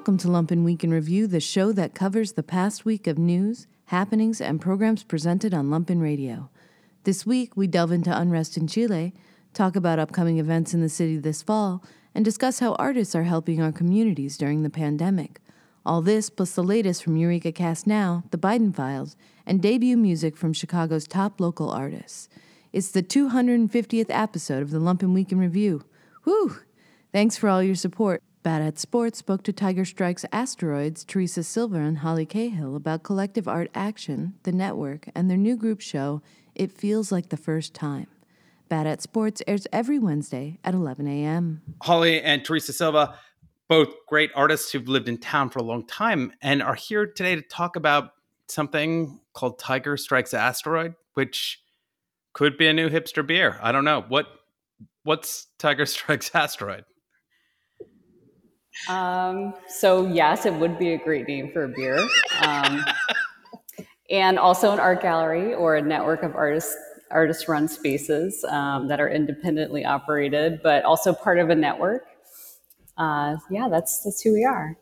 Welcome to Lumpen Week in Review, the show that covers the past week of news, happenings, and programs presented on Lumpen Radio. This week, we delve into unrest in Chile, talk about upcoming events in the city this fall, and discuss how artists are helping our communities during the pandemic. All this plus the latest from Eureka Cast Now, The Biden Files, and debut music from Chicago's top local artists. It's the 250th episode of the Lumpen Week in Review. Whew! Thanks for all your support. Bad at Sports spoke to Tiger Strikes Asteroids, Teresa Silva, and Holly Cahill about collective art action, the network, and their new group show, It Feels Like the First Time. Bad at Sports airs every Wednesday at 11 a.m. Holly and Teresa Silva, both great artists who've lived in town for a long time and are here today to talk about something called Tiger Strikes Asteroid, which could be a new hipster beer. I don't know. What what's Tiger Strikes Asteroid? Um, so yes, it would be a great name for a beer. Um, and also an art gallery or a network of artists artist run spaces um, that are independently operated, but also part of a network. Uh, yeah, that's that's who we are.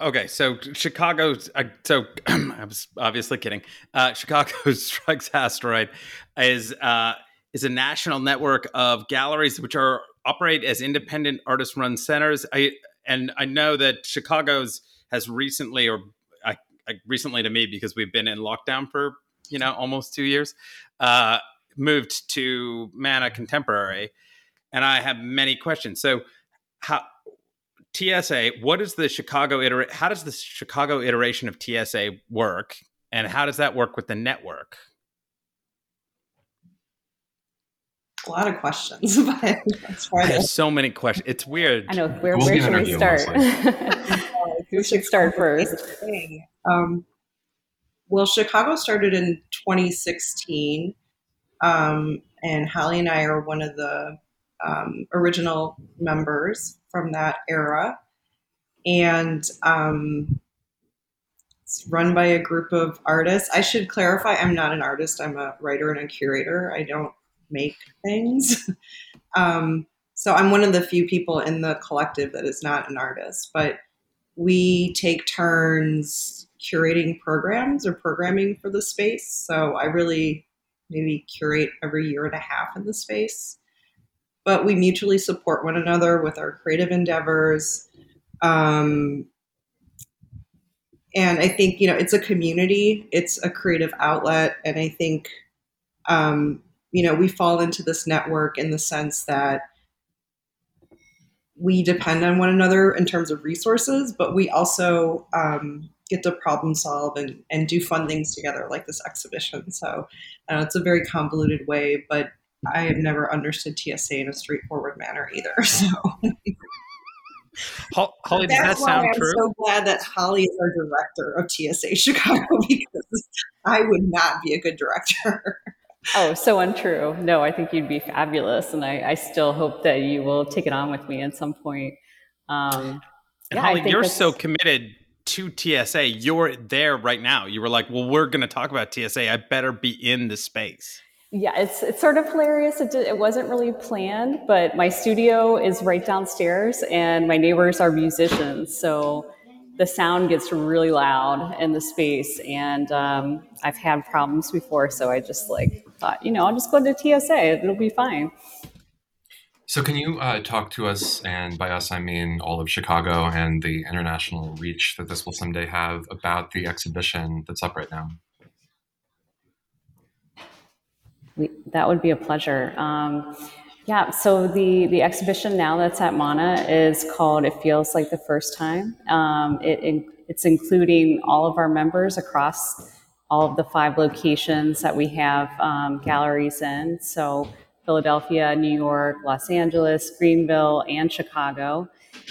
Okay, so Chicago's uh, so I was obviously kidding. Uh, Chicago's Strikes Asteroid is uh, is a national network of galleries which are operate as independent artist run centers. I and I know that Chicago's has recently or I, I recently to me because we've been in lockdown for you know almost two years uh, moved to Mana Contemporary, and I have many questions. So, how TSA? What is the Chicago iter? How does the Chicago iteration of TSA work, and how does that work with the network? A lot of questions, but I have so many questions. It's weird. I know. Where, where should we start? Who should start first? Um, well, Chicago started in 2016, um, and Holly and I are one of the um, original members from that era. And um, it's run by a group of artists. I should clarify I'm not an artist, I'm a writer and a curator. I don't make things. Um, so I'm one of the few people in the collective that is not an artist, but we take turns curating programs or programming for the space. So I really maybe curate every year and a half in the space. But we mutually support one another with our creative endeavors. Um, and I think, you know, it's a community, it's a creative outlet. And I think, um, you know, we fall into this network in the sense that we depend on one another in terms of resources, but we also um, get to problem solve and, and do fun things together like this exhibition. So uh, it's a very convoluted way, but I have never understood TSA in a straightforward manner either. So Holly, does that sound I'm true? I'm so glad that Holly is our director of TSA Chicago because I would not be a good director. Oh, so untrue. No, I think you'd be fabulous. And I, I still hope that you will take it on with me at some point. Um, yeah, Holly, you're so committed to TSA. You're there right now. You were like, well, we're going to talk about TSA. I better be in the space. Yeah, it's, it's sort of hilarious. It, did, it wasn't really planned, but my studio is right downstairs and my neighbors are musicians. So the sound gets really loud in the space. And um, I've had problems before. So I just like thought, you know, I'll just go to TSA. It'll be fine. So, can you uh, talk to us, and by us I mean all of Chicago and the international reach that this will someday have, about the exhibition that's up right now? We, that would be a pleasure. Um, yeah, so the, the exhibition now that's at Mana is called It Feels Like the First Time. Um, it, it, it's including all of our members across all of the five locations that we have um, galleries in. So Philadelphia, New York, Los Angeles, Greenville, and Chicago.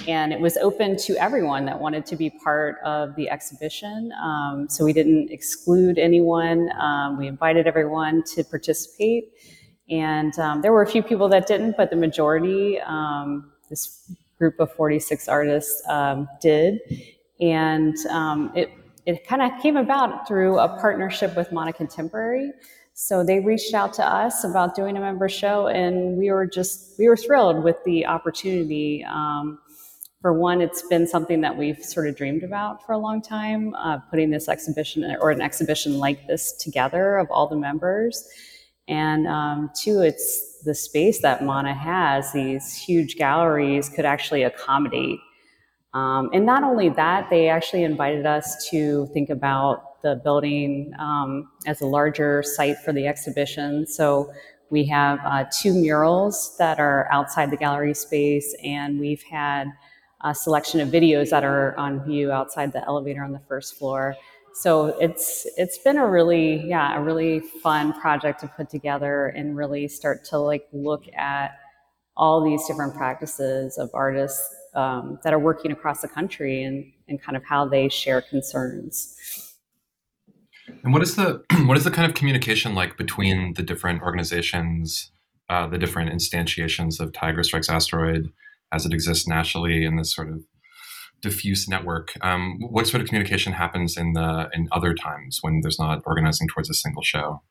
And it was open to everyone that wanted to be part of the exhibition. Um, so we didn't exclude anyone. Um, we invited everyone to participate. And um, there were a few people that didn't, but the majority, um, this group of 46 artists, um, did. And um, it, it kind of came about through a partnership with Mana Contemporary. So they reached out to us about doing a member show, and we were just we were thrilled with the opportunity um, for one, it's been something that we've sort of dreamed about for a long time, uh, putting this exhibition or an exhibition like this together of all the members. And um, two, it's the space that MANA has, these huge galleries could actually accommodate. Um, and not only that, they actually invited us to think about the building um, as a larger site for the exhibition. So we have uh, two murals that are outside the gallery space, and we've had a selection of videos that are on view outside the elevator on the first floor. So it's it's been a really yeah a really fun project to put together and really start to like look at all these different practices of artists um, that are working across the country and and kind of how they share concerns. And what is the what is the kind of communication like between the different organizations, uh, the different instantiations of Tiger Strikes Asteroid? as it exists nationally in this sort of diffuse network. Um, what sort of communication happens in the in other times when there's not organizing towards a single show?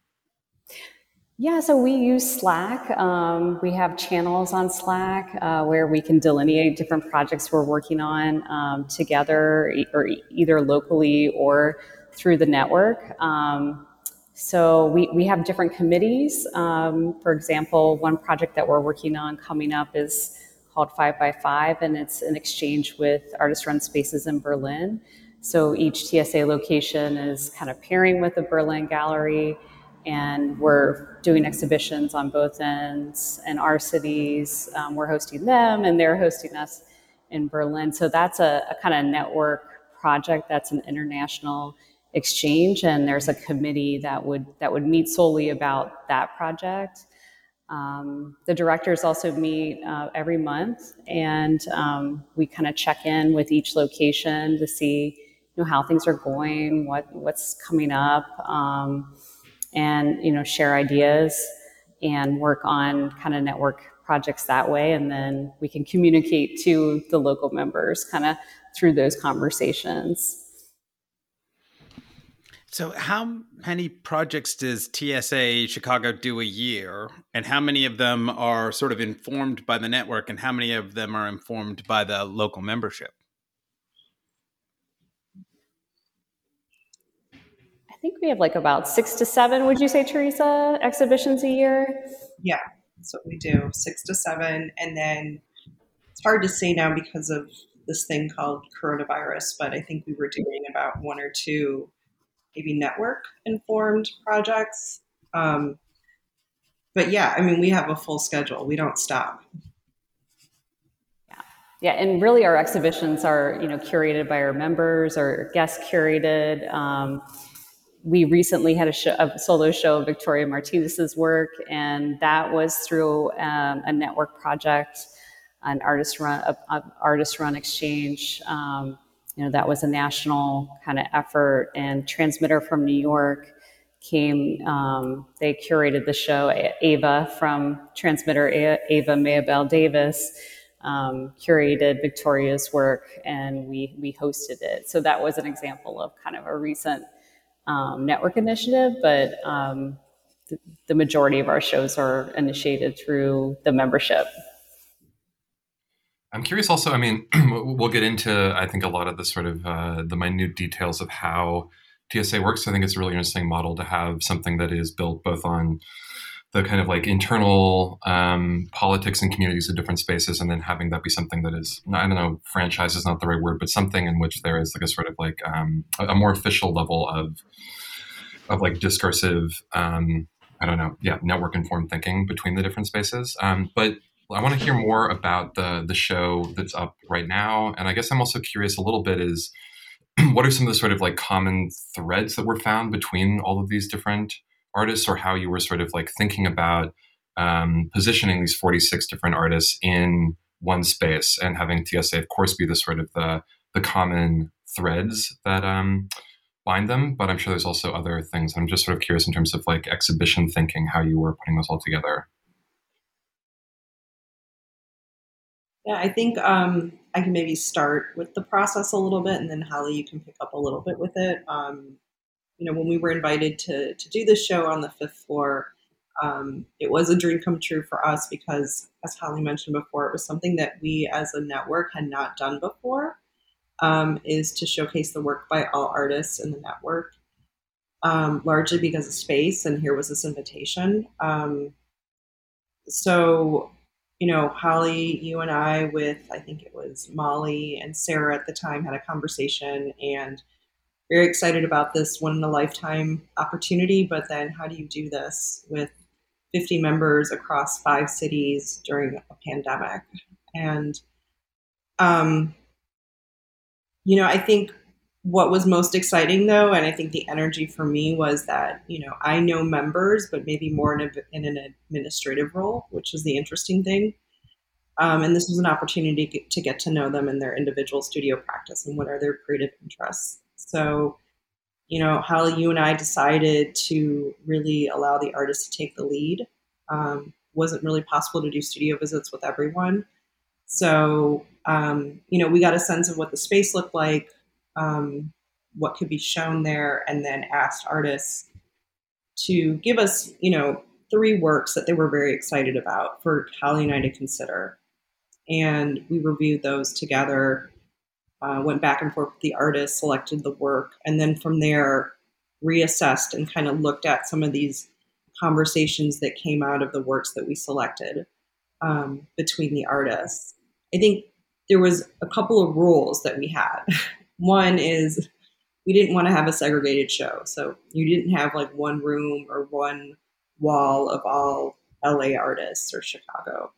Yeah, so we use Slack. Um, we have channels on Slack uh, where we can delineate different projects we're working on um, together, or either locally or through the network. Um, so we, we have different committees. Um, for example, one project that we're working on coming up is called Five by Five, and it's an exchange with artist run spaces in Berlin. So each TSA location is kind of pairing with a Berlin gallery, and we're doing exhibitions on both ends. And our cities, um, we're hosting them, and they're hosting us in Berlin. So that's a, a kind of network project. That's an international exchange, and there's a committee that would that would meet solely about that project. Um, the directors also meet uh, every month, and um, we kind of check in with each location to see you know how things are going, what what's coming up, um, and you know share ideas and work on kind of network projects that way, and then we can communicate to the local members kind of through those conversations. So, how many projects does TSA Chicago do a year, and how many of them are sort of informed by the network, and how many of them are informed by the local membership? Think we have like about six to seven, would you say, Teresa, exhibitions a year? Yeah, that's what we do six to seven. And then it's hard to say now because of this thing called coronavirus, but I think we were doing about one or two maybe network informed projects. Um, but yeah, I mean, we have a full schedule. We don't stop. Yeah, yeah, and really, our exhibitions are you know curated by our members or guest curated. Um, we recently had a, show, a, solo show of Victoria Martinez's work, and that was through um, a network project, an artist run, a, a artist run exchange. Um, you know that was a national kind of effort and transmitter from new york came um, they curated the show ava from transmitter ava mayabel davis um, curated victoria's work and we we hosted it so that was an example of kind of a recent um, network initiative but um, th- the majority of our shows are initiated through the membership I'm curious also, I mean, we'll get into, I think, a lot of the sort of uh, the minute details of how TSA works. I think it's a really interesting model to have something that is built both on the kind of like internal um, politics and communities of different spaces, and then having that be something that is, I don't know, franchise is not the right word, but something in which there is like a sort of like um, a more official level of of like discursive, um, I don't know, yeah, network informed thinking between the different spaces. Um, but I want to hear more about the the show that's up right now, and I guess I'm also curious a little bit is what are some of the sort of like common threads that were found between all of these different artists, or how you were sort of like thinking about um, positioning these 46 different artists in one space and having TSA, of course, be the sort of the the common threads that um, bind them. But I'm sure there's also other things. I'm just sort of curious in terms of like exhibition thinking, how you were putting those all together. Yeah, I think um, I can maybe start with the process a little bit, and then Holly, you can pick up a little bit with it. Um, you know, when we were invited to to do the show on the fifth floor, Um, it was a dream come true for us because, as Holly mentioned before, it was something that we as a network had not done before. Um, is to showcase the work by all artists in the network, um, largely because of space. And here was this invitation. Um, so, you know, Holly, you and I, with I think it was Molly and Sarah at the time, had a conversation and very excited about this one in a lifetime opportunity. But then, how do you do this with 50 members across five cities during a pandemic. And, um, you know, I think what was most exciting though, and I think the energy for me was that, you know, I know members, but maybe more in, a, in an administrative role, which is the interesting thing. Um, and this was an opportunity to get, to get to know them in their individual studio practice and what are their creative interests. So, you know, Holly, you and I decided to really allow the artist to take the lead. Um, wasn't really possible to do studio visits with everyone. So, um, you know, we got a sense of what the space looked like, um, what could be shown there, and then asked artists to give us, you know, three works that they were very excited about for Holly and I to consider. And we reviewed those together uh, went back and forth with the artist, selected the work, and then from there reassessed and kind of looked at some of these conversations that came out of the works that we selected um, between the artists. I think there was a couple of rules that we had. one is we didn't want to have a segregated show, so you didn't have like one room or one wall of all LA artists or Chicago.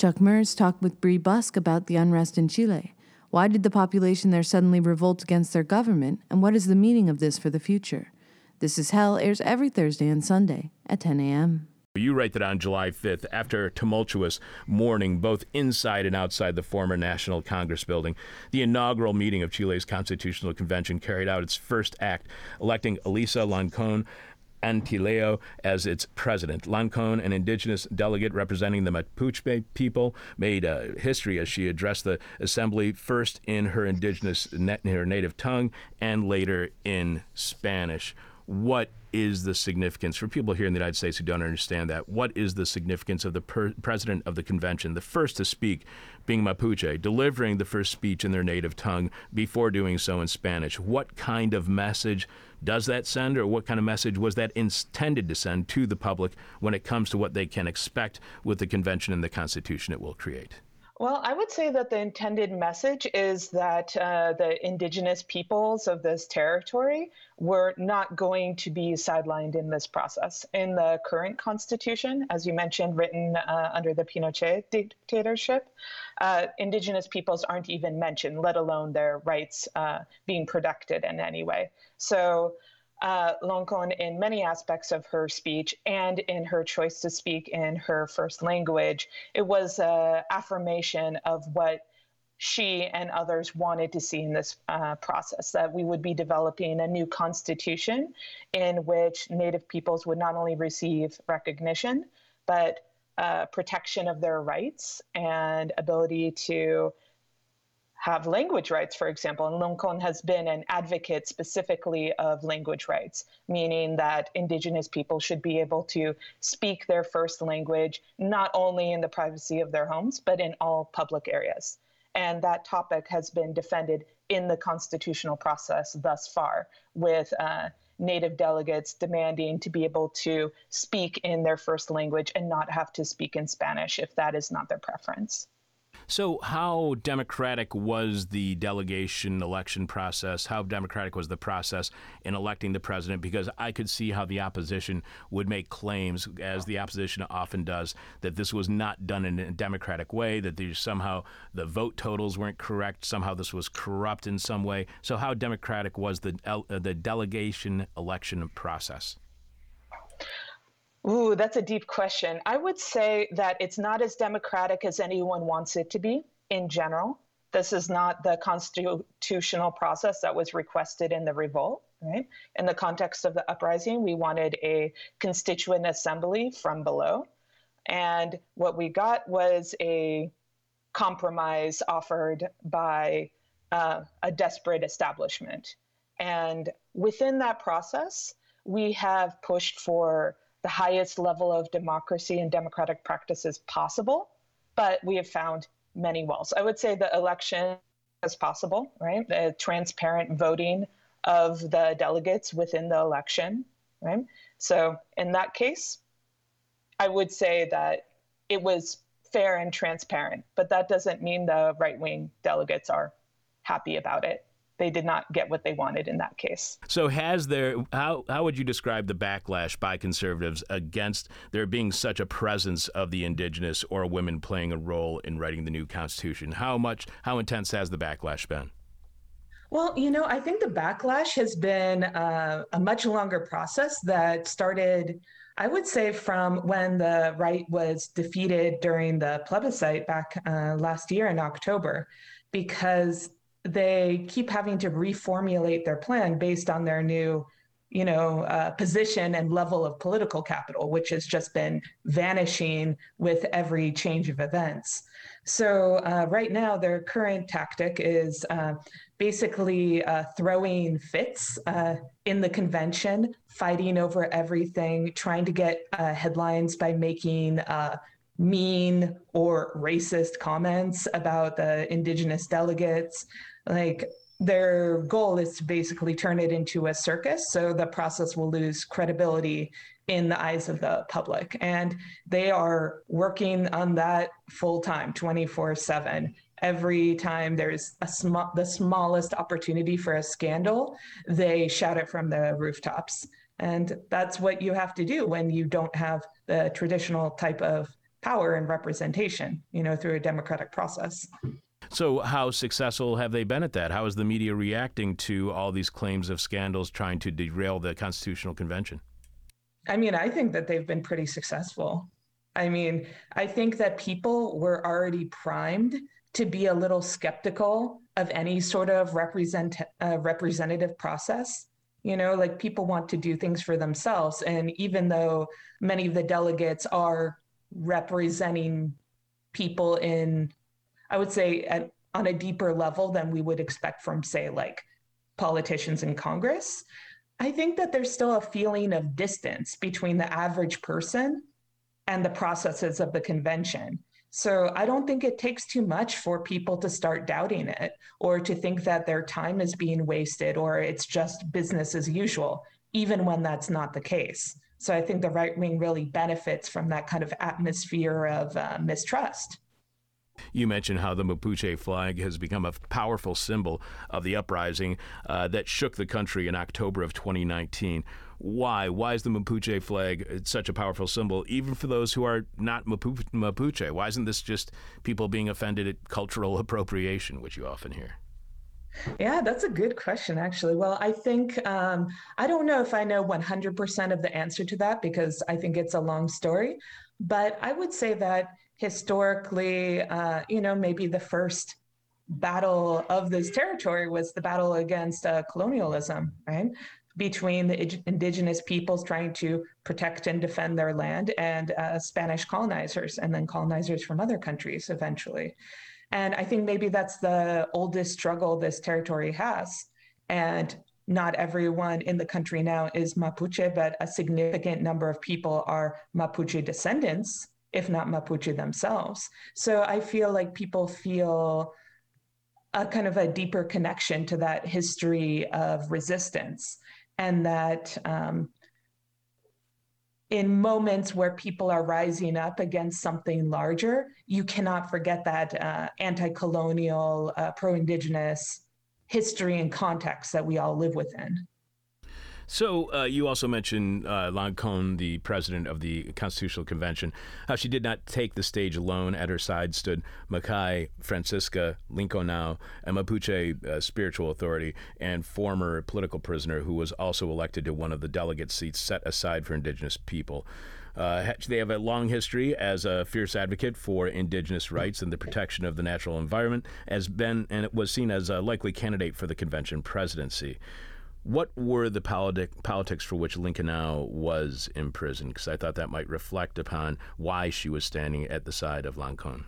Chuck Mertz talked with Bree Busk about the unrest in Chile. Why did the population there suddenly revolt against their government, and what is the meaning of this for the future? This is Hell airs every Thursday and Sunday at 10 a.m. You write that on July 5th, after a tumultuous morning both inside and outside the former National Congress building, the inaugural meeting of Chile's Constitutional Convention carried out its first act, electing Elisa Loncon Antileo as its president. Loncon, an indigenous delegate representing the Mapuche people, made uh, history as she addressed the assembly first in her indigenous, in her native tongue, and later in Spanish. What is the significance for people here in the United States who don't understand that? What is the significance of the per- president of the convention, the first to speak, being Mapuche, delivering the first speech in their native tongue before doing so in Spanish? What kind of message does that send, or what kind of message was that intended to send to the public when it comes to what they can expect with the convention and the Constitution it will create? Well, I would say that the intended message is that uh, the indigenous peoples of this territory were not going to be sidelined in this process. In the current constitution, as you mentioned, written uh, under the Pinochet dictatorship, uh, indigenous peoples aren't even mentioned, let alone their rights uh, being protected in any way. So uh, Loncon in many aspects of her speech and in her choice to speak in her first language. It was an affirmation of what she and others wanted to see in this uh, process that we would be developing a new constitution in which Native peoples would not only receive recognition, but uh, protection of their rights and ability to have language rights, for example. And Lung has been an advocate specifically of language rights, meaning that Indigenous people should be able to speak their first language, not only in the privacy of their homes, but in all public areas. And that topic has been defended in the constitutional process thus far, with uh, Native delegates demanding to be able to speak in their first language and not have to speak in Spanish if that is not their preference. So, how democratic was the delegation election process? How democratic was the process in electing the president? Because I could see how the opposition would make claims, as the opposition often does, that this was not done in a democratic way, that somehow the vote totals weren't correct, somehow this was corrupt in some way. So, how democratic was the uh, the delegation election process? Ooh, that's a deep question. I would say that it's not as democratic as anyone wants it to be in general. This is not the constitutional process that was requested in the revolt, right? In the context of the uprising, we wanted a constituent assembly from below. And what we got was a compromise offered by uh, a desperate establishment. And within that process, we have pushed for the highest level of democracy and democratic practices possible, but we have found many walls. I would say the election is possible, right? The transparent voting of the delegates within the election, right? So in that case, I would say that it was fair and transparent, but that doesn't mean the right wing delegates are happy about it they did not get what they wanted in that case. So, has there how how would you describe the backlash by conservatives against there being such a presence of the indigenous or women playing a role in writing the new constitution? How much how intense has the backlash been? Well, you know, I think the backlash has been uh, a much longer process that started, I would say, from when the right was defeated during the plebiscite back uh, last year in October, because they keep having to reformulate their plan based on their new you know uh, position and level of political capital which has just been vanishing with every change of events. So uh, right now their current tactic is uh, basically uh, throwing fits uh, in the convention fighting over everything trying to get uh, headlines by making mean or racist comments about the indigenous delegates like their goal is to basically turn it into a circus so the process will lose credibility in the eyes of the public. And they are working on that full time 24 7 every time there's a small the smallest opportunity for a scandal they shout it from the rooftops. And that's what you have to do when you don't have the traditional type of power and representation you know through a democratic process so, how successful have they been at that? How is the media reacting to all these claims of scandals trying to derail the Constitutional Convention? I mean, I think that they've been pretty successful. I mean, I think that people were already primed to be a little skeptical of any sort of represent uh, representative process. You know, like people want to do things for themselves, and even though many of the delegates are representing people in I would say at, on a deeper level than we would expect from, say, like politicians in Congress. I think that there's still a feeling of distance between the average person and the processes of the convention. So I don't think it takes too much for people to start doubting it or to think that their time is being wasted or it's just business as usual, even when that's not the case. So I think the right wing really benefits from that kind of atmosphere of uh, mistrust. You mentioned how the Mapuche flag has become a powerful symbol of the uprising uh, that shook the country in October of 2019. Why? Why is the Mapuche flag such a powerful symbol, even for those who are not Mapuche? Why isn't this just people being offended at cultural appropriation, which you often hear? Yeah, that's a good question, actually. Well, I think, um, I don't know if I know 100% of the answer to that because I think it's a long story. But I would say that historically, uh, you know, maybe the first battle of this territory was the battle against uh, colonialism, right? Between the indigenous peoples trying to protect and defend their land and uh, Spanish colonizers, and then colonizers from other countries eventually. And I think maybe that's the oldest struggle this territory has. And not everyone in the country now is Mapuche, but a significant number of people are Mapuche descendants, if not Mapuche themselves. So I feel like people feel a kind of a deeper connection to that history of resistance and that um, in moments where people are rising up against something larger, you cannot forget that uh, anti colonial, uh, pro indigenous history and context that we all live within. So uh, you also mentioned uh, Loncon, the president of the Constitutional Convention, how she did not take the stage alone. At her side stood Machi Francisca Linconao, a Mapuche uh, spiritual authority and former political prisoner who was also elected to one of the delegate seats set aside for indigenous people. Uh, they have a long history as a fierce advocate for indigenous rights and the protection of the natural environment, as been and it was seen as a likely candidate for the convention presidency. What were the politic, politics for which Linconao was imprisoned? Because I thought that might reflect upon why she was standing at the side of Loncon.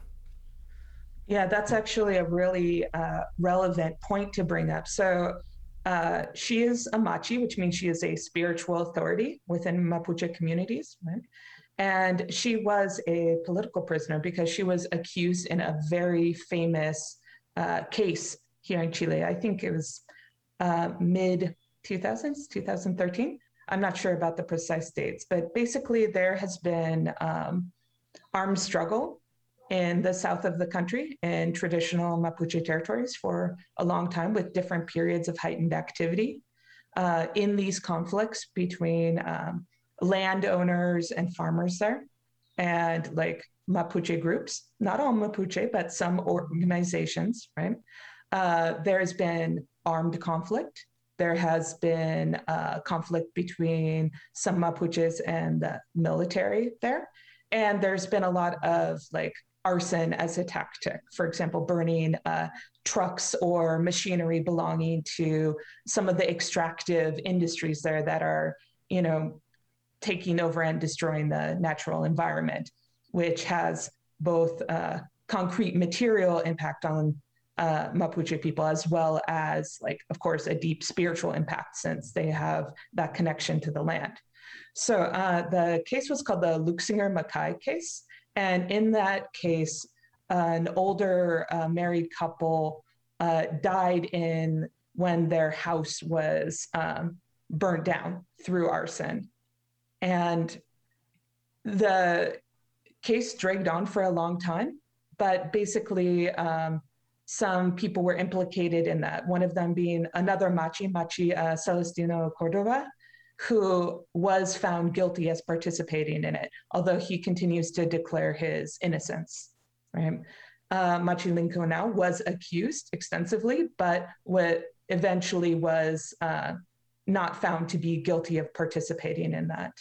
Yeah, that's actually a really uh, relevant point to bring up. So uh, she is a Machi, which means she is a spiritual authority within Mapuche communities, right? And she was a political prisoner because she was accused in a very famous uh, case here in Chile. I think it was uh, mid 2000s, 2013. I'm not sure about the precise dates, but basically there has been um, armed struggle in the south of the country in traditional Mapuche territories for a long time with different periods of heightened activity. Uh, in these conflicts between um, landowners and farmers there and like Mapuche groups, not all Mapuche, but some organizations, right? Uh, there's been armed conflict there has been a conflict between some Mapuches and the military there. And there's been a lot of like arson as a tactic, for example, burning uh, trucks or machinery belonging to some of the extractive industries there that are, you know, taking over and destroying the natural environment, which has both uh, concrete material impact on uh, Mapuche people, as well as, like, of course, a deep spiritual impact since they have that connection to the land. So uh, the case was called the Luchsinger Mackay case. And in that case, an older uh, married couple uh, died in when their house was um, burnt down through arson. And the case dragged on for a long time, but basically, um, some people were implicated in that. One of them being another Machi, Machi uh, Celestino Cordova, who was found guilty as participating in it, although he continues to declare his innocence. Right? Uh, Machi Linconao was accused extensively, but what eventually was uh, not found to be guilty of participating in that.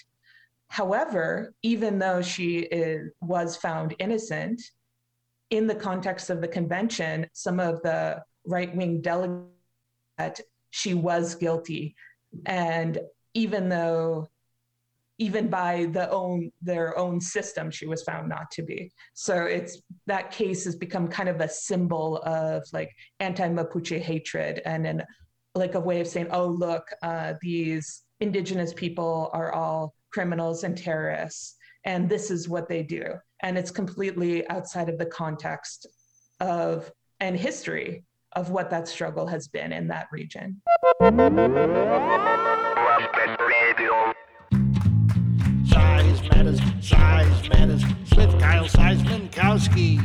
However, even though she is, was found innocent, in the context of the convention, some of the right wing delegates she was guilty. And even though even by the own their own system she was found not to be so it's that case has become kind of a symbol of like anti-mapuche hatred and then like a way of saying oh look uh, these indigenous people are all criminals and terrorists and this is what they do and it's completely outside of the context of and history of what that struggle has been in that region. Size matters, size matters. With Kyle Seismankowski.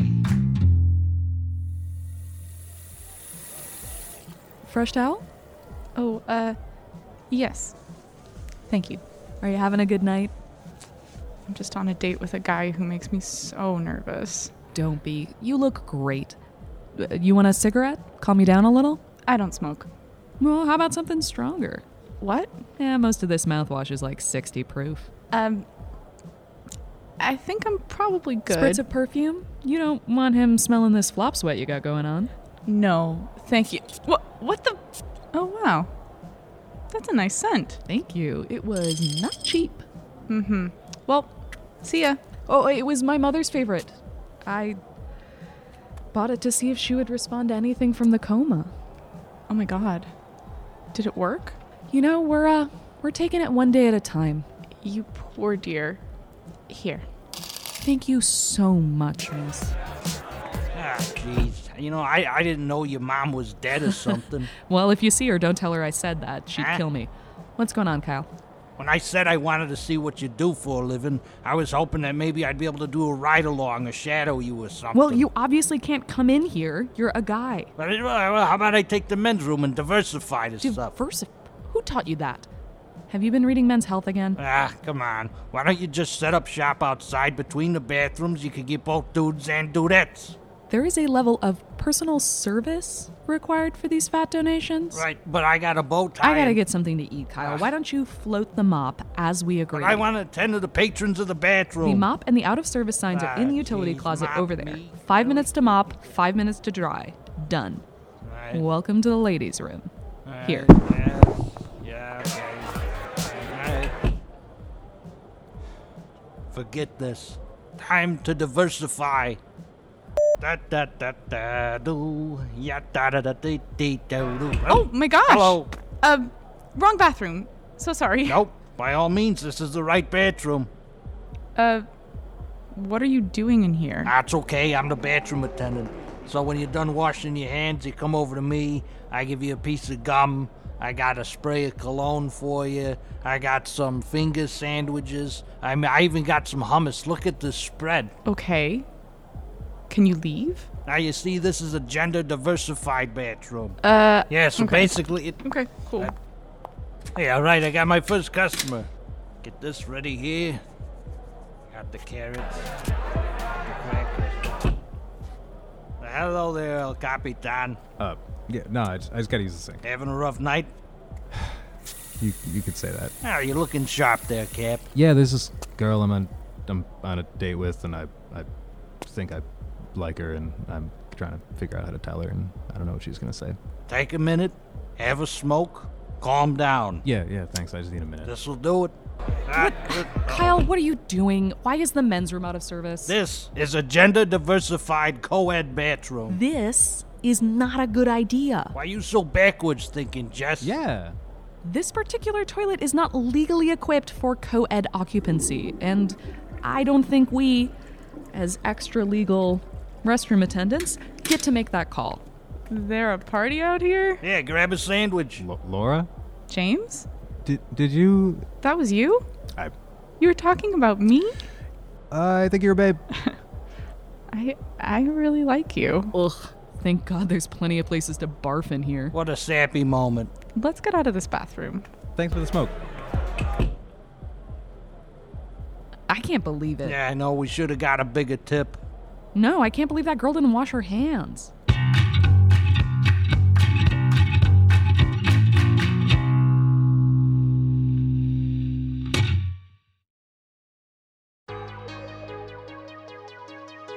Fresh towel? Oh, uh, yes. Thank you. Are you having a good night? I'm just on a date with a guy who makes me so nervous. Don't be. You look great. You want a cigarette? Calm you down a little? I don't smoke. Well, how about something stronger? What? Yeah, most of this mouthwash is like 60 proof. Um, I think I'm probably good. Spritz of perfume? You don't want him smelling this flop sweat you got going on. No, thank you. What? What the? Oh wow, that's a nice scent. Thank you. It was not cheap. Mm-hmm. Well, see ya. Oh, it was my mother's favorite. I bought it to see if she would respond to anything from the coma. Oh my god, did it work? You know, we're uh, we're taking it one day at a time. You poor dear. Here. Thank you so much, miss. Ah, jeez. You know, I, I didn't know your mom was dead or something. Well, if you see her, don't tell her I said that. She'd Huh? kill me. What's going on, Kyle? When I said I wanted to see what you do for a living, I was hoping that maybe I'd be able to do a ride along or shadow you or something. Well, you obviously can't come in here. You're a guy. But, well, how about I take the men's room and diversify this stuff? Diversif- Who taught you that? Have you been reading Men's Health again? Ah, come on. Why don't you just set up shop outside between the bathrooms? You could get both dudes and dudettes. There is a level of personal service required for these fat donations. Right, but I got a bow tie. I gotta and- get something to eat, Kyle. Why don't you float the mop as we agree? I want to attend to the patrons of the bathroom. The mop and the out of service signs are in the Ah, utility closet mop over there. me. Five minutes to mop, five minutes to dry. Done. Right. Welcome to the ladies' room. Here. Yeah, yeah, okay. Forget this. Time to diversify. Da da da da do. Ya da da da dee dee do do. Oh my gosh. Hello. Uh, wrong bathroom. So sorry. Nope. By all means, this is the right bathroom. Uh, what are you doing in here? That's okay. I'm the bathroom attendant. So when you're done washing your hands, you come over to me. I give you a piece of gum. I got a spray of cologne for you. I got some finger sandwiches. I mean, I even got some hummus. Look at the spread. Okay. Can you leave? Now you see, this is a gender diversified bathroom. Uh. Yeah. So okay. basically, it. Okay. Cool. Hey, all right. I got my first customer. Get this ready here. Got the carrots. The. Hello there, El Capitan. Uh, yeah, no, I just, I just gotta use the sink. Having a rough night? You you could say that. Oh, you're looking sharp there, Cap. Yeah, there's this girl I'm on I'm on a date with, and I I think I like her, and I'm trying to figure out how to tell her, and I don't know what she's gonna say. Take a minute, have a smoke, calm down. Yeah, yeah, thanks. I just need a minute. This'll do it. Kyle, what are you doing? Why is the men's room out of service? This is a gender diversified co ed bathroom. This is not a good idea. Why are you so backwards thinking, Jess? Yeah. This particular toilet is not legally equipped for co ed occupancy, and I don't think we, as extra legal restroom attendants, get to make that call. Is there a party out here? Yeah, grab a sandwich. L- Laura, James? did did you? That was you? I You were talking about me? I think you're a babe. I I really like you. Ugh. Thank God there's plenty of places to barf in here. What a sappy moment. Let's get out of this bathroom. Thanks for the smoke. I can't believe it. Yeah, I know we should have got a bigger tip. No, I can't believe that girl didn't wash her hands.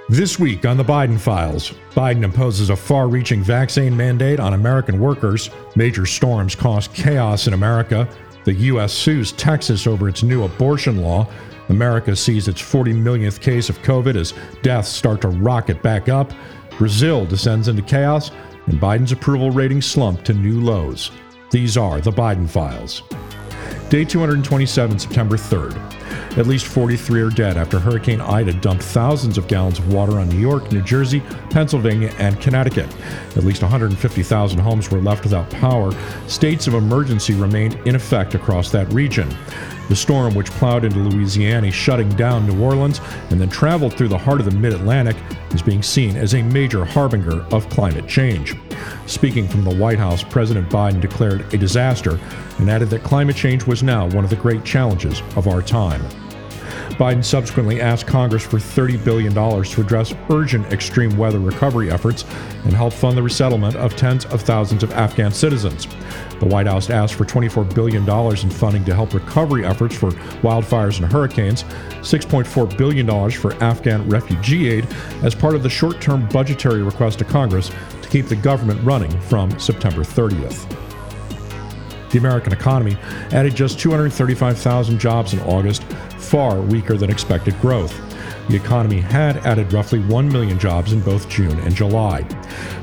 This week on the Biden Files, Biden imposes a far reaching vaccine mandate on American workers. Major storms cause chaos in America. The U.S. sues Texas over its new abortion law. America sees its 40 millionth case of COVID as deaths start to rocket back up. Brazil descends into chaos, and Biden's approval rating slump to new lows. These are the Biden Files. Day 227, September 3rd. At least 43 are dead after Hurricane Ida dumped thousands of gallons of water on New York, New Jersey, Pennsylvania, and Connecticut. At least 150,000 homes were left without power. States of emergency remained in effect across that region. The storm, which plowed into Louisiana, shutting down New Orleans, and then traveled through the heart of the mid Atlantic, is being seen as a major harbinger of climate change. Speaking from the White House, President Biden declared a disaster and added that climate change was now one of the great challenges of our time. Biden subsequently asked Congress for $30 billion to address urgent extreme weather recovery efforts and help fund the resettlement of tens of thousands of Afghan citizens. The White House asked for $24 billion in funding to help recovery efforts for wildfires and hurricanes, $6.4 billion for Afghan refugee aid as part of the short term budgetary request to Congress to keep the government running from September 30th. The American economy added just 235,000 jobs in August, far weaker than expected growth. The economy had added roughly 1 million jobs in both June and July.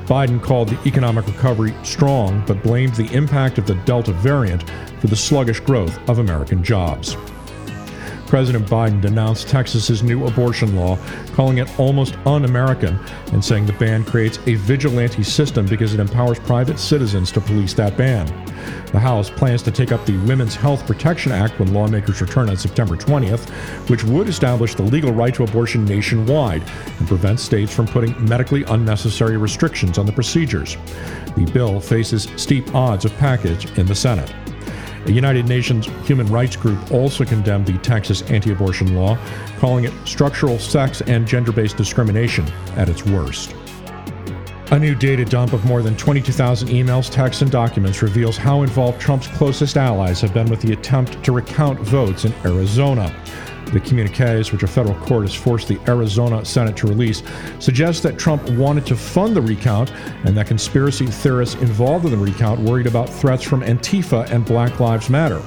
Biden called the economic recovery strong, but blamed the impact of the Delta variant for the sluggish growth of American jobs. President Biden denounced Texas's new abortion law, calling it almost un American, and saying the ban creates a vigilante system because it empowers private citizens to police that ban. The House plans to take up the Women's Health Protection Act when lawmakers return on September 20th, which would establish the legal right to abortion nationwide and prevent states from putting medically unnecessary restrictions on the procedures. The bill faces steep odds of passage in the Senate. A United Nations human rights group also condemned the Texas anti abortion law, calling it structural sex and gender based discrimination at its worst. A new data dump of more than 22,000 emails, texts, and documents reveals how involved Trump's closest allies have been with the attempt to recount votes in Arizona. The communiques, which a federal court has forced the Arizona Senate to release, suggest that Trump wanted to fund the recount and that conspiracy theorists involved in the recount worried about threats from Antifa and Black Lives Matter.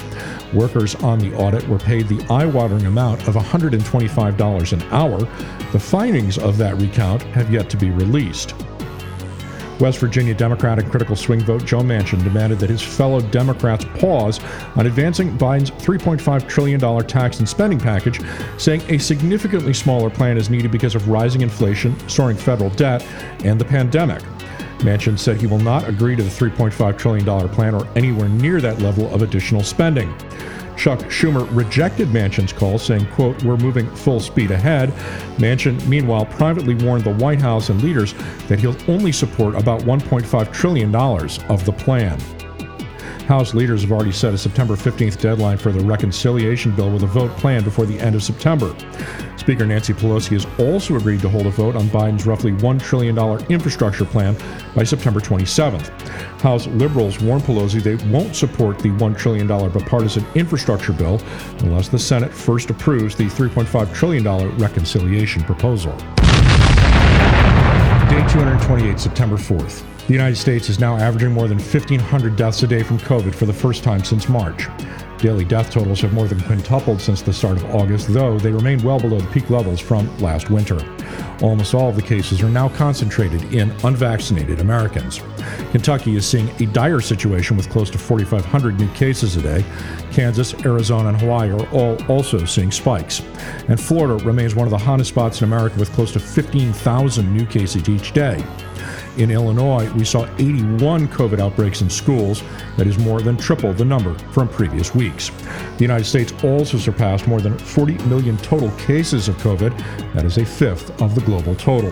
Workers on the audit were paid the eye watering amount of $125 an hour. The findings of that recount have yet to be released. West Virginia Democratic critical swing vote Joe Manchin demanded that his fellow Democrats pause on advancing Biden's $3.5 trillion tax and spending package, saying a significantly smaller plan is needed because of rising inflation, soaring federal debt, and the pandemic. Manchin said he will not agree to the $3.5 trillion plan or anywhere near that level of additional spending. Chuck Schumer rejected Manchin's call, saying, quote, we're moving full speed ahead. Manchin, meanwhile, privately warned the White House and leaders that he'll only support about $1.5 trillion of the plan. House leaders have already set a September 15th deadline for the reconciliation bill with a vote planned before the end of September. Speaker Nancy Pelosi has also agreed to hold a vote on Biden's roughly $1 trillion infrastructure plan by September 27th. House liberals warn Pelosi they won't support the $1 trillion bipartisan infrastructure bill unless the Senate first approves the $3.5 trillion reconciliation proposal. Day 228, September 4th. The United States is now averaging more than 1,500 deaths a day from COVID for the first time since March. Daily death totals have more than quintupled since the start of August, though they remain well below the peak levels from last winter. Almost all of the cases are now concentrated in unvaccinated Americans. Kentucky is seeing a dire situation with close to 4,500 new cases a day. Kansas, Arizona, and Hawaii are all also seeing spikes. And Florida remains one of the hottest spots in America with close to 15,000 new cases each day. In Illinois, we saw 81 COVID outbreaks in schools. That is more than triple the number from previous weeks. The United States also surpassed more than 40 million total cases of COVID. That is a fifth of the global total.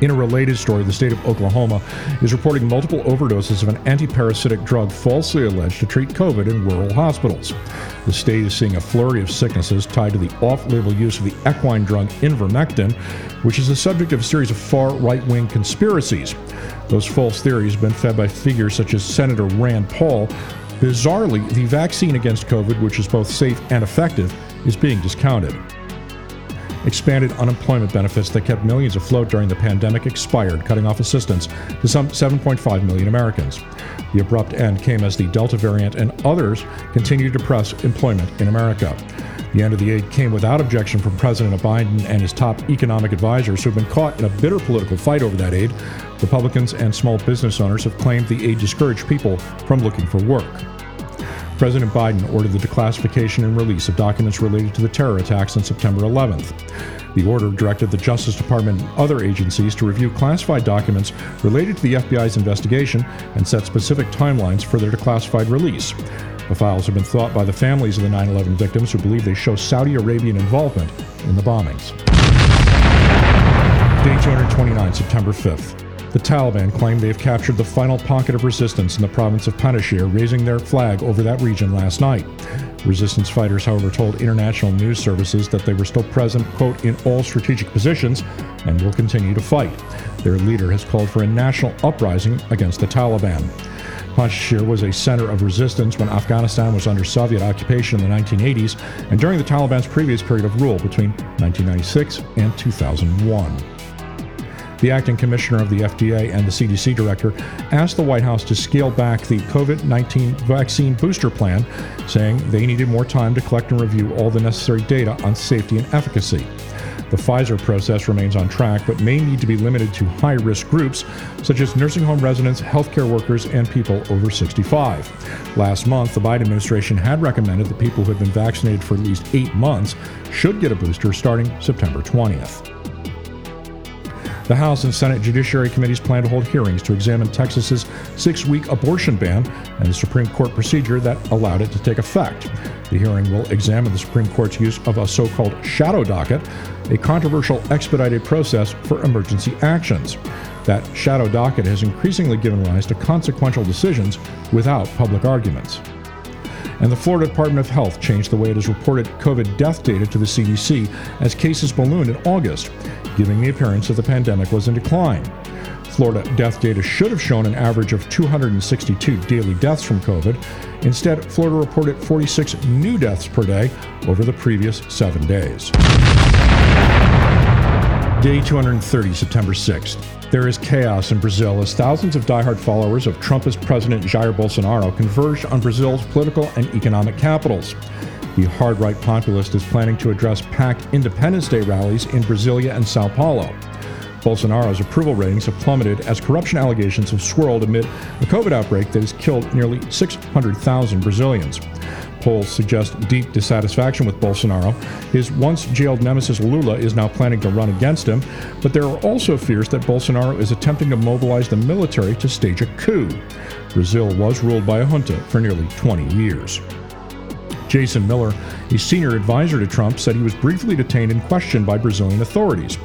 In a related story, the state of Oklahoma is reporting multiple overdoses of an antiparasitic drug falsely alleged to treat COVID in rural hospitals. The state is seeing a flurry of sicknesses tied to the off label use of the equine drug ivermectin, which is the subject of a series of far right wing conspiracies. Those false theories have been fed by figures such as Senator Rand Paul. Bizarrely, the vaccine against COVID, which is both safe and effective, is being discounted. Expanded unemployment benefits that kept millions afloat during the pandemic expired, cutting off assistance to some 7.5 million Americans. The abrupt end came as the Delta variant and others continued to press employment in America. The end of the aid came without objection from President Biden and his top economic advisors, who have been caught in a bitter political fight over that aid. Republicans and small business owners have claimed the aid discouraged people from looking for work. President Biden ordered the declassification and release of documents related to the terror attacks on September 11th. The order directed the Justice Department and other agencies to review classified documents related to the FBI's investigation and set specific timelines for their declassified release. The files have been thought by the families of the 9 11 victims who believe they show Saudi Arabian involvement in the bombings. Day 229, September 5th. The Taliban claim they have captured the final pocket of resistance in the province of Panjshir, raising their flag over that region last night. Resistance fighters, however, told international news services that they were still present, quote, in all strategic positions and will continue to fight. Their leader has called for a national uprising against the Taliban. Panjshir was a center of resistance when Afghanistan was under Soviet occupation in the 1980s and during the Taliban's previous period of rule between 1996 and 2001. The acting commissioner of the FDA and the CDC director asked the White House to scale back the COVID 19 vaccine booster plan, saying they needed more time to collect and review all the necessary data on safety and efficacy. The Pfizer process remains on track, but may need to be limited to high risk groups such as nursing home residents, healthcare workers, and people over 65. Last month, the Biden administration had recommended that people who had been vaccinated for at least eight months should get a booster starting September 20th. The House and Senate Judiciary Committees plan to hold hearings to examine Texas's six week abortion ban and the Supreme Court procedure that allowed it to take effect. The hearing will examine the Supreme Court's use of a so called shadow docket, a controversial expedited process for emergency actions. That shadow docket has increasingly given rise to consequential decisions without public arguments. And the Florida Department of Health changed the way it has reported COVID death data to the CDC as cases ballooned in August giving the appearance that the pandemic was in decline. Florida death data should have shown an average of 262 daily deaths from COVID. Instead, Florida reported 46 new deaths per day over the previous seven days. Day 230, September 6th. There is chaos in Brazil as thousands of diehard followers of Trumpist President Jair Bolsonaro converge on Brazil's political and economic capitals. The hard right populist is planning to address packed Independence Day rallies in Brasilia and Sao Paulo. Bolsonaro's approval ratings have plummeted as corruption allegations have swirled amid a COVID outbreak that has killed nearly 600,000 Brazilians. Polls suggest deep dissatisfaction with Bolsonaro. His once jailed nemesis Lula is now planning to run against him, but there are also fears that Bolsonaro is attempting to mobilize the military to stage a coup. Brazil was ruled by a junta for nearly 20 years. Jason Miller, a senior advisor to Trump, said he was briefly detained and questioned by Brazilian authorities.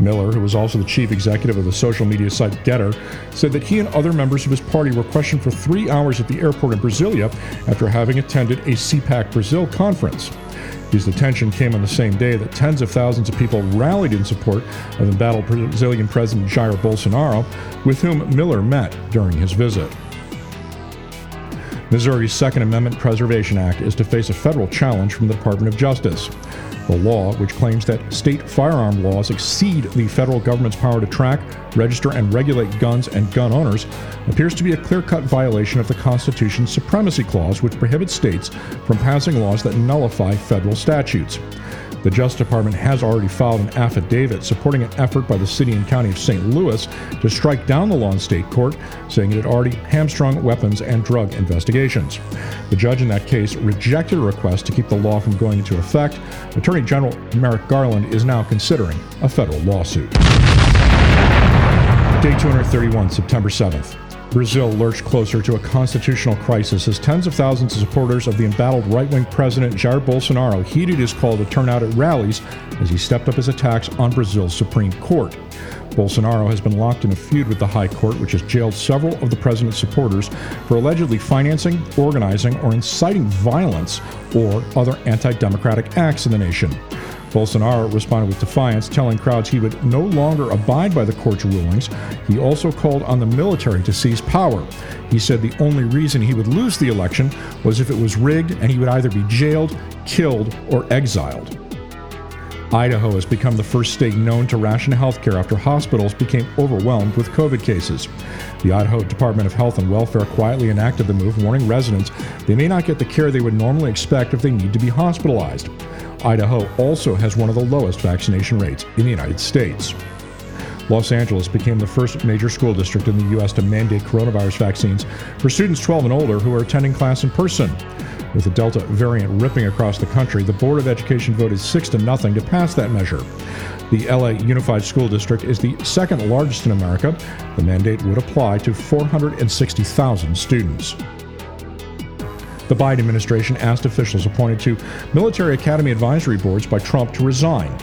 Miller, who was also the chief executive of the social media site Gettr, said that he and other members of his party were questioned for three hours at the airport in Brasilia after having attended a CPAC Brazil conference. His detention came on the same day that tens of thousands of people rallied in support of embattled Brazilian President Jair Bolsonaro, with whom Miller met during his visit. Missouri's Second Amendment Preservation Act is to face a federal challenge from the Department of Justice. The law, which claims that state firearm laws exceed the federal government's power to track, register, and regulate guns and gun owners, appears to be a clear cut violation of the Constitution's Supremacy Clause, which prohibits states from passing laws that nullify federal statutes. The Justice Department has already filed an affidavit supporting an effort by the city and county of St. Louis to strike down the law in state court, saying it had already hamstrung weapons and drug investigations. The judge in that case rejected a request to keep the law from going into effect. Attorney General Merrick Garland is now considering a federal lawsuit. Day 231, September 7th. Brazil lurched closer to a constitutional crisis as tens of thousands of supporters of the embattled right wing president Jair Bolsonaro heeded his call to turn out at rallies as he stepped up his attacks on Brazil's Supreme Court. Bolsonaro has been locked in a feud with the High Court, which has jailed several of the president's supporters for allegedly financing, organizing, or inciting violence or other anti democratic acts in the nation. Bolsonaro responded with defiance, telling crowds he would no longer abide by the court's rulings. He also called on the military to seize power. He said the only reason he would lose the election was if it was rigged and he would either be jailed, killed, or exiled. Idaho has become the first state known to ration health care after hospitals became overwhelmed with COVID cases. The Idaho Department of Health and Welfare quietly enacted the move, warning residents they may not get the care they would normally expect if they need to be hospitalized. Idaho also has one of the lowest vaccination rates in the United States. Los Angeles became the first major school district in the U.S. to mandate coronavirus vaccines for students 12 and older who are attending class in person. With the Delta variant ripping across the country, the Board of Education voted 6 to nothing to pass that measure. The LA Unified School District is the second largest in America. The mandate would apply to 460,000 students. The Biden administration asked officials appointed to military academy advisory boards by Trump to resign.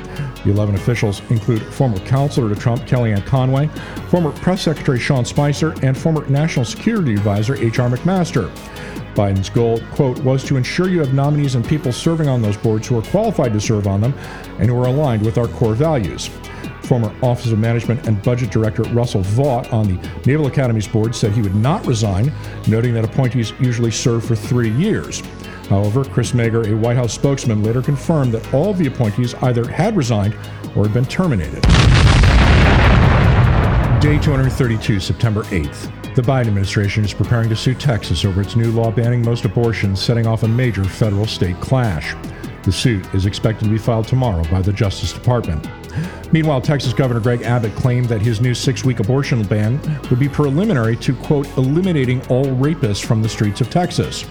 The 11 officials include former counselor to Trump Kellyanne Conway, former press secretary Sean Spicer, and former national security advisor H.R. McMaster. Biden's goal, quote, was to ensure you have nominees and people serving on those boards who are qualified to serve on them and who are aligned with our core values. Former Office of Management and Budget Director Russell Vought on the Naval Academy's board said he would not resign, noting that appointees usually serve for three years. However, Chris Mager, a White House spokesman, later confirmed that all the appointees either had resigned or had been terminated. Day 232, September 8th. The Biden administration is preparing to sue Texas over its new law banning most abortions, setting off a major federal state clash. The suit is expected to be filed tomorrow by the Justice Department. Meanwhile, Texas Governor Greg Abbott claimed that his new six week abortion ban would be preliminary to, quote, eliminating all rapists from the streets of Texas.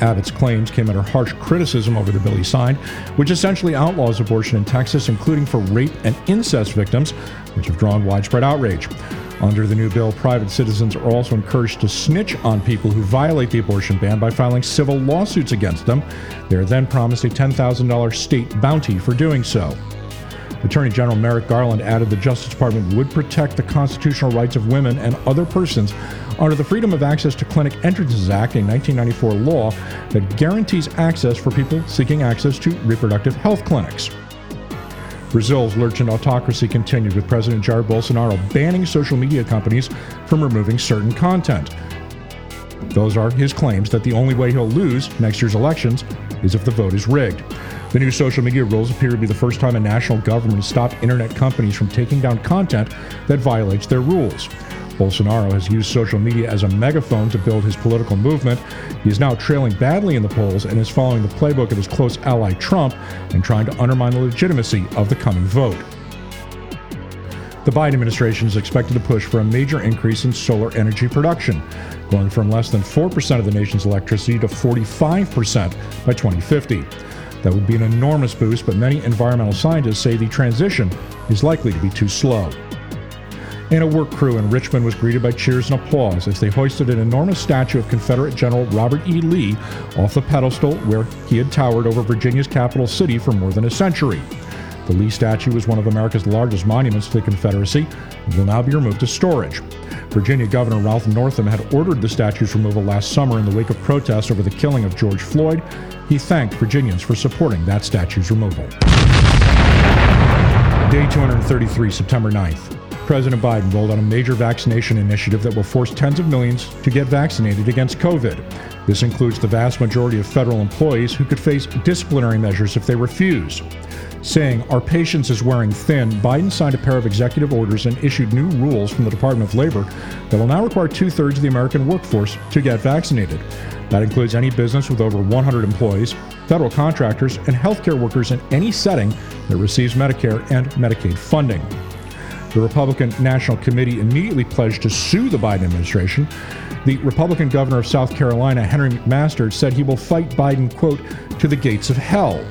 Abbott's claims came under harsh criticism over the bill he signed, which essentially outlaws abortion in Texas, including for rape and incest victims, which have drawn widespread outrage. Under the new bill, private citizens are also encouraged to snitch on people who violate the abortion ban by filing civil lawsuits against them. They are then promised a $10,000 state bounty for doing so. Attorney General Merrick Garland added the Justice Department would protect the constitutional rights of women and other persons under the Freedom of Access to Clinic Entrances Act, a 1994 law that guarantees access for people seeking access to reproductive health clinics. Brazil's lurching autocracy continued with President Jair Bolsonaro banning social media companies from removing certain content. Those are his claims that the only way he'll lose next year's elections is if the vote is rigged. The new social media rules appear to be the first time a national government has stopped internet companies from taking down content that violates their rules. Bolsonaro has used social media as a megaphone to build his political movement. He is now trailing badly in the polls and is following the playbook of his close ally Trump and trying to undermine the legitimacy of the coming vote. The Biden administration is expected to push for a major increase in solar energy production, going from less than 4% of the nation's electricity to 45% by 2050. That would be an enormous boost, but many environmental scientists say the transition is likely to be too slow. And a work crew in Richmond was greeted by cheers and applause as they hoisted an enormous statue of Confederate General Robert E. Lee off the pedestal where he had towered over Virginia's capital city for more than a century. The Lee statue was one of America's largest monuments to the Confederacy and will now be removed to storage. Virginia Governor Ralph Northam had ordered the statue's removal last summer in the wake of protests over the killing of George Floyd. He thanked Virginians for supporting that statue's removal. Day 233, September 9th. President Biden rolled out a major vaccination initiative that will force tens of millions to get vaccinated against COVID. This includes the vast majority of federal employees who could face disciplinary measures if they refuse. Saying our patience is wearing thin, Biden signed a pair of executive orders and issued new rules from the Department of Labor that will now require two thirds of the American workforce to get vaccinated. That includes any business with over 100 employees, federal contractors, and healthcare workers in any setting that receives Medicare and Medicaid funding. The Republican National Committee immediately pledged to sue the Biden administration. The Republican governor of South Carolina, Henry McMaster, said he will fight Biden, quote, to the gates of hell.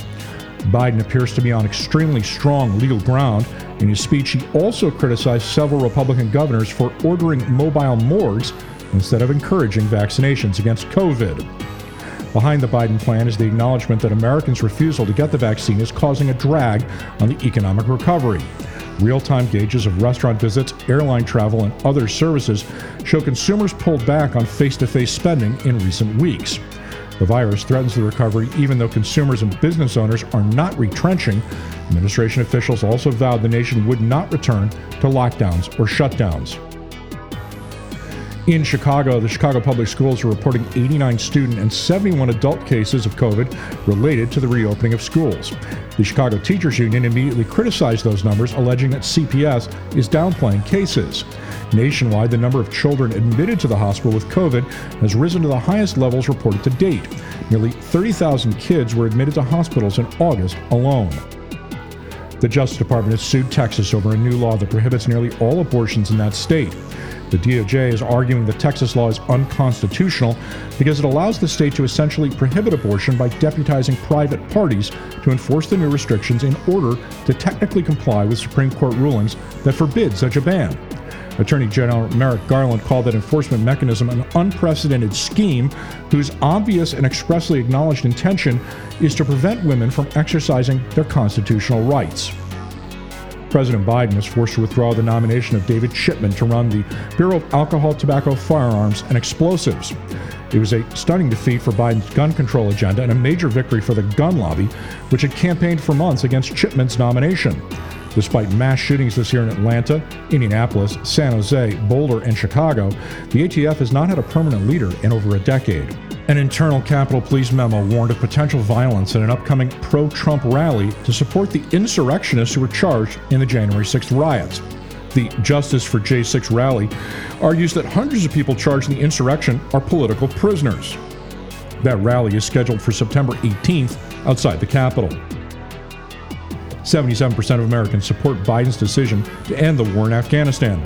Biden appears to be on extremely strong legal ground. In his speech, he also criticized several Republican governors for ordering mobile morgues instead of encouraging vaccinations against COVID. Behind the Biden plan is the acknowledgement that Americans' refusal to get the vaccine is causing a drag on the economic recovery. Real time gauges of restaurant visits, airline travel, and other services show consumers pulled back on face to face spending in recent weeks. The virus threatens the recovery even though consumers and business owners are not retrenching. Administration officials also vowed the nation would not return to lockdowns or shutdowns. In Chicago, the Chicago Public Schools are reporting 89 student and 71 adult cases of COVID related to the reopening of schools. The Chicago Teachers Union immediately criticized those numbers, alleging that CPS is downplaying cases. Nationwide, the number of children admitted to the hospital with COVID has risen to the highest levels reported to date. Nearly 30,000 kids were admitted to hospitals in August alone. The Justice Department has sued Texas over a new law that prohibits nearly all abortions in that state. The DOJ is arguing the Texas law is unconstitutional because it allows the state to essentially prohibit abortion by deputizing private parties to enforce the new restrictions in order to technically comply with Supreme Court rulings that forbid such a ban. Attorney General Merrick Garland called that enforcement mechanism an unprecedented scheme whose obvious and expressly acknowledged intention is to prevent women from exercising their constitutional rights. President Biden was forced to withdraw the nomination of David Chipman to run the Bureau of Alcohol, Tobacco, Firearms, and Explosives. It was a stunning defeat for Biden's gun control agenda and a major victory for the gun lobby, which had campaigned for months against Chipman's nomination. Despite mass shootings this year in Atlanta, Indianapolis, San Jose, Boulder, and Chicago, the ATF has not had a permanent leader in over a decade. An internal Capitol Police memo warned of potential violence at an upcoming pro Trump rally to support the insurrectionists who were charged in the January 6th riots. The Justice for J6 rally argues that hundreds of people charged in the insurrection are political prisoners. That rally is scheduled for September 18th outside the Capitol. 77% of Americans support Biden's decision to end the war in Afghanistan.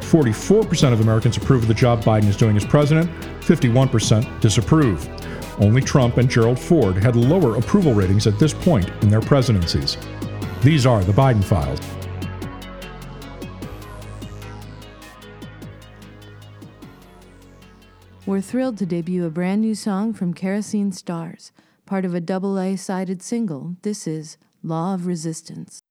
44% of Americans approve of the job Biden is doing as president, 51% disapprove. Only Trump and Gerald Ford had lower approval ratings at this point in their presidencies. These are the Biden files. We're thrilled to debut a brand new song from Kerosene Stars, part of a double A sided single. This is Law of Resistance.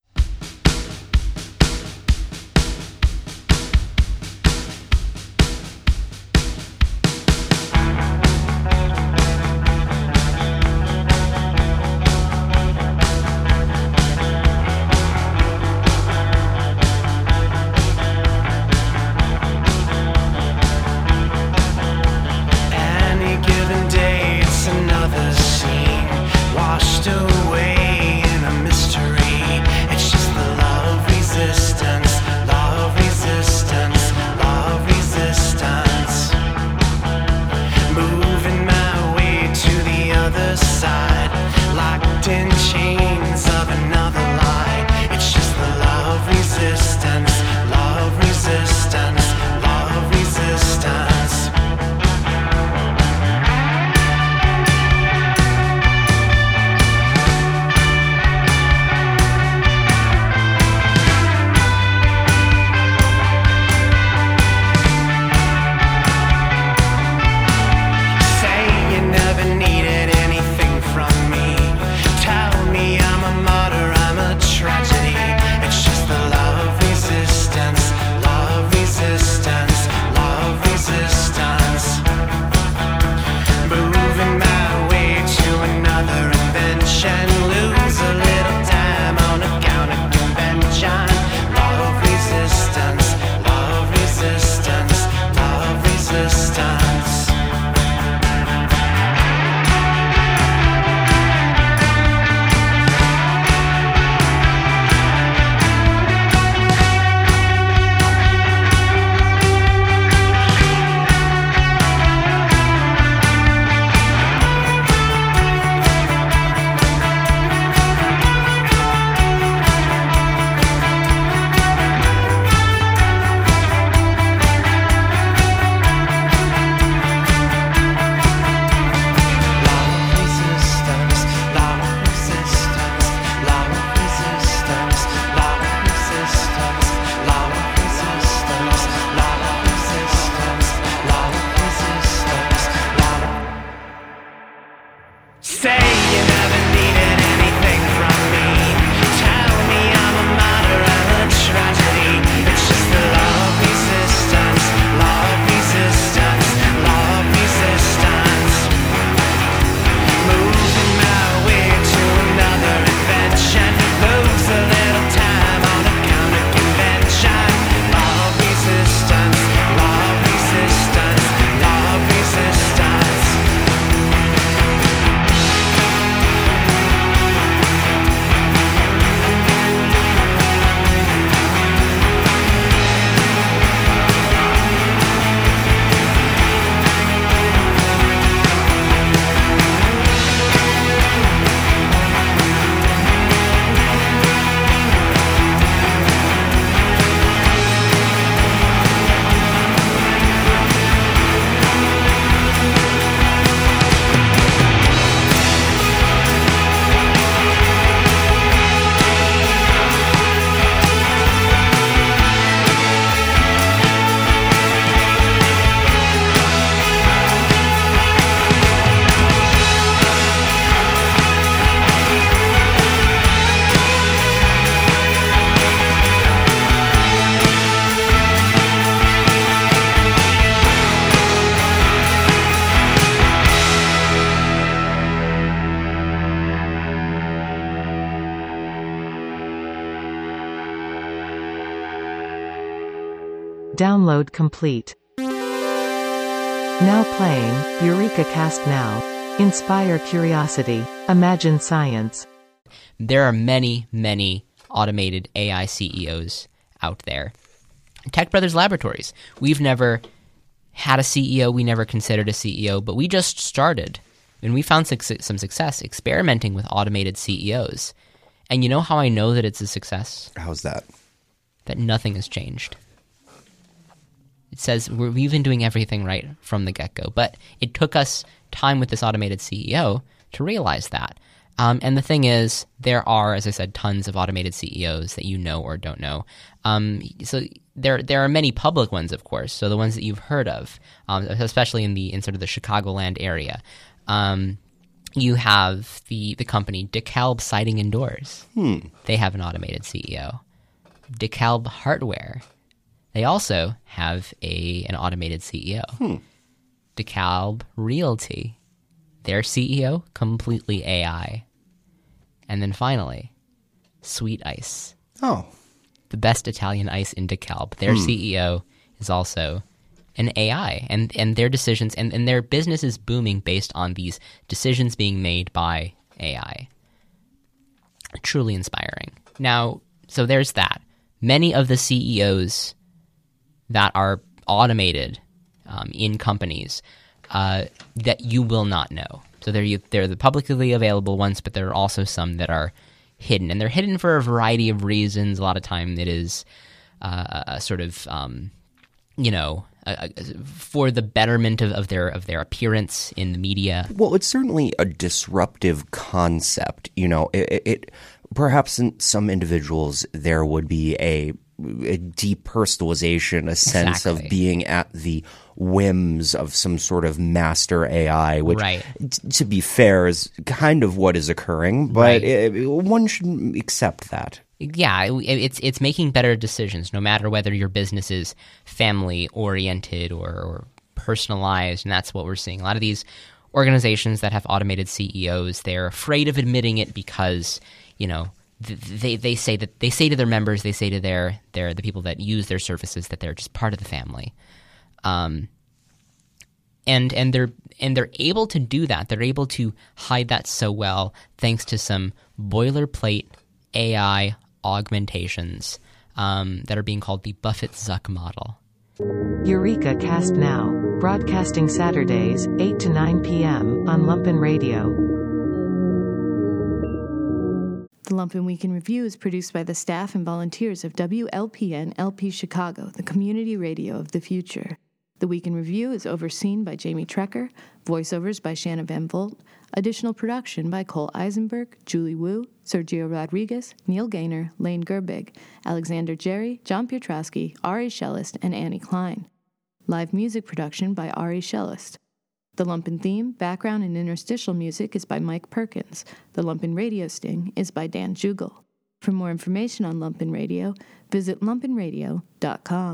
Download complete. Now playing, Eureka Cast Now. Inspire curiosity. Imagine science. There are many, many automated AI CEOs out there. Tech Brothers Laboratories. We've never had a CEO, we never considered a CEO, but we just started and we found some success experimenting with automated CEOs. And you know how I know that it's a success? How's that? That nothing has changed. It says we've been doing everything right from the get go, but it took us time with this automated CEO to realize that. Um, and the thing is, there are, as I said, tons of automated CEOs that you know or don't know. Um, so there, there are many public ones, of course. So the ones that you've heard of, um, especially in the in sort of the Chicagoland area. Um, you have the the company DeKalb Siding and Doors. Hmm. They have an automated CEO. DeKalb Hardware. They also have a an automated CEO. Hmm. DeKalb Realty. Their CEO completely AI. And then finally, Sweet Ice. Oh. The best Italian ice in DeKalb. Their Hmm. CEO is also an AI and, and their decisions and, and their business is booming based on these decisions being made by AI. Truly inspiring. Now, so there's that. Many of the CEOs that are automated um, in companies uh, that you will not know. So they're they're the publicly available ones, but there are also some that are hidden, and they're hidden for a variety of reasons. A lot of time, it is uh, a sort of um, you know for the betterment of, of their of their appearance in the media. Well, it's certainly a disruptive concept. You know, it, it perhaps in some individuals there would be a, a depersonalization, a sense Exactly. of being at the whims of some sort of master AI, which, Right. t- to be fair, is kind of what is occurring. But Right. it, one should accept that. yeah, it- it's it's making better decisions, no matter whether your business is family oriented or, or personalized, and that's what we're seeing. A lot of these organizations that have automated CEOs, they're afraid of admitting it because you know they they say that they say to their members, they say to their their the people that use their services that they're just part of the family. Um, and and they're and they're able to do that. They're able to hide that so well thanks to some boilerplate AI augmentations um, that are being called the Buffett Zuck model. Eureka Cast Now. Broadcasting Saturdays, 8 to 9 p.m. on Lumpen Radio. The Lumpen Week in Review is produced by the staff and volunteers of WLPN LP Chicago, the community radio of the future. The Week in Review is overseen by Jamie Trecker, voiceovers by Shanna Van Volt, additional production by Cole Eisenberg, Julie Wu, Sergio Rodriguez, Neil Gaynor, Lane Gerbig, Alexander Jerry, John Pietrowski, Ari Shellist, and Annie Klein. Live music production by Ari Shellist. The Lumpen theme, background, and interstitial music is by Mike Perkins. The Lumpen radio sting is by Dan Jugel. For more information on Lumpen Radio, visit lumpenradio.com.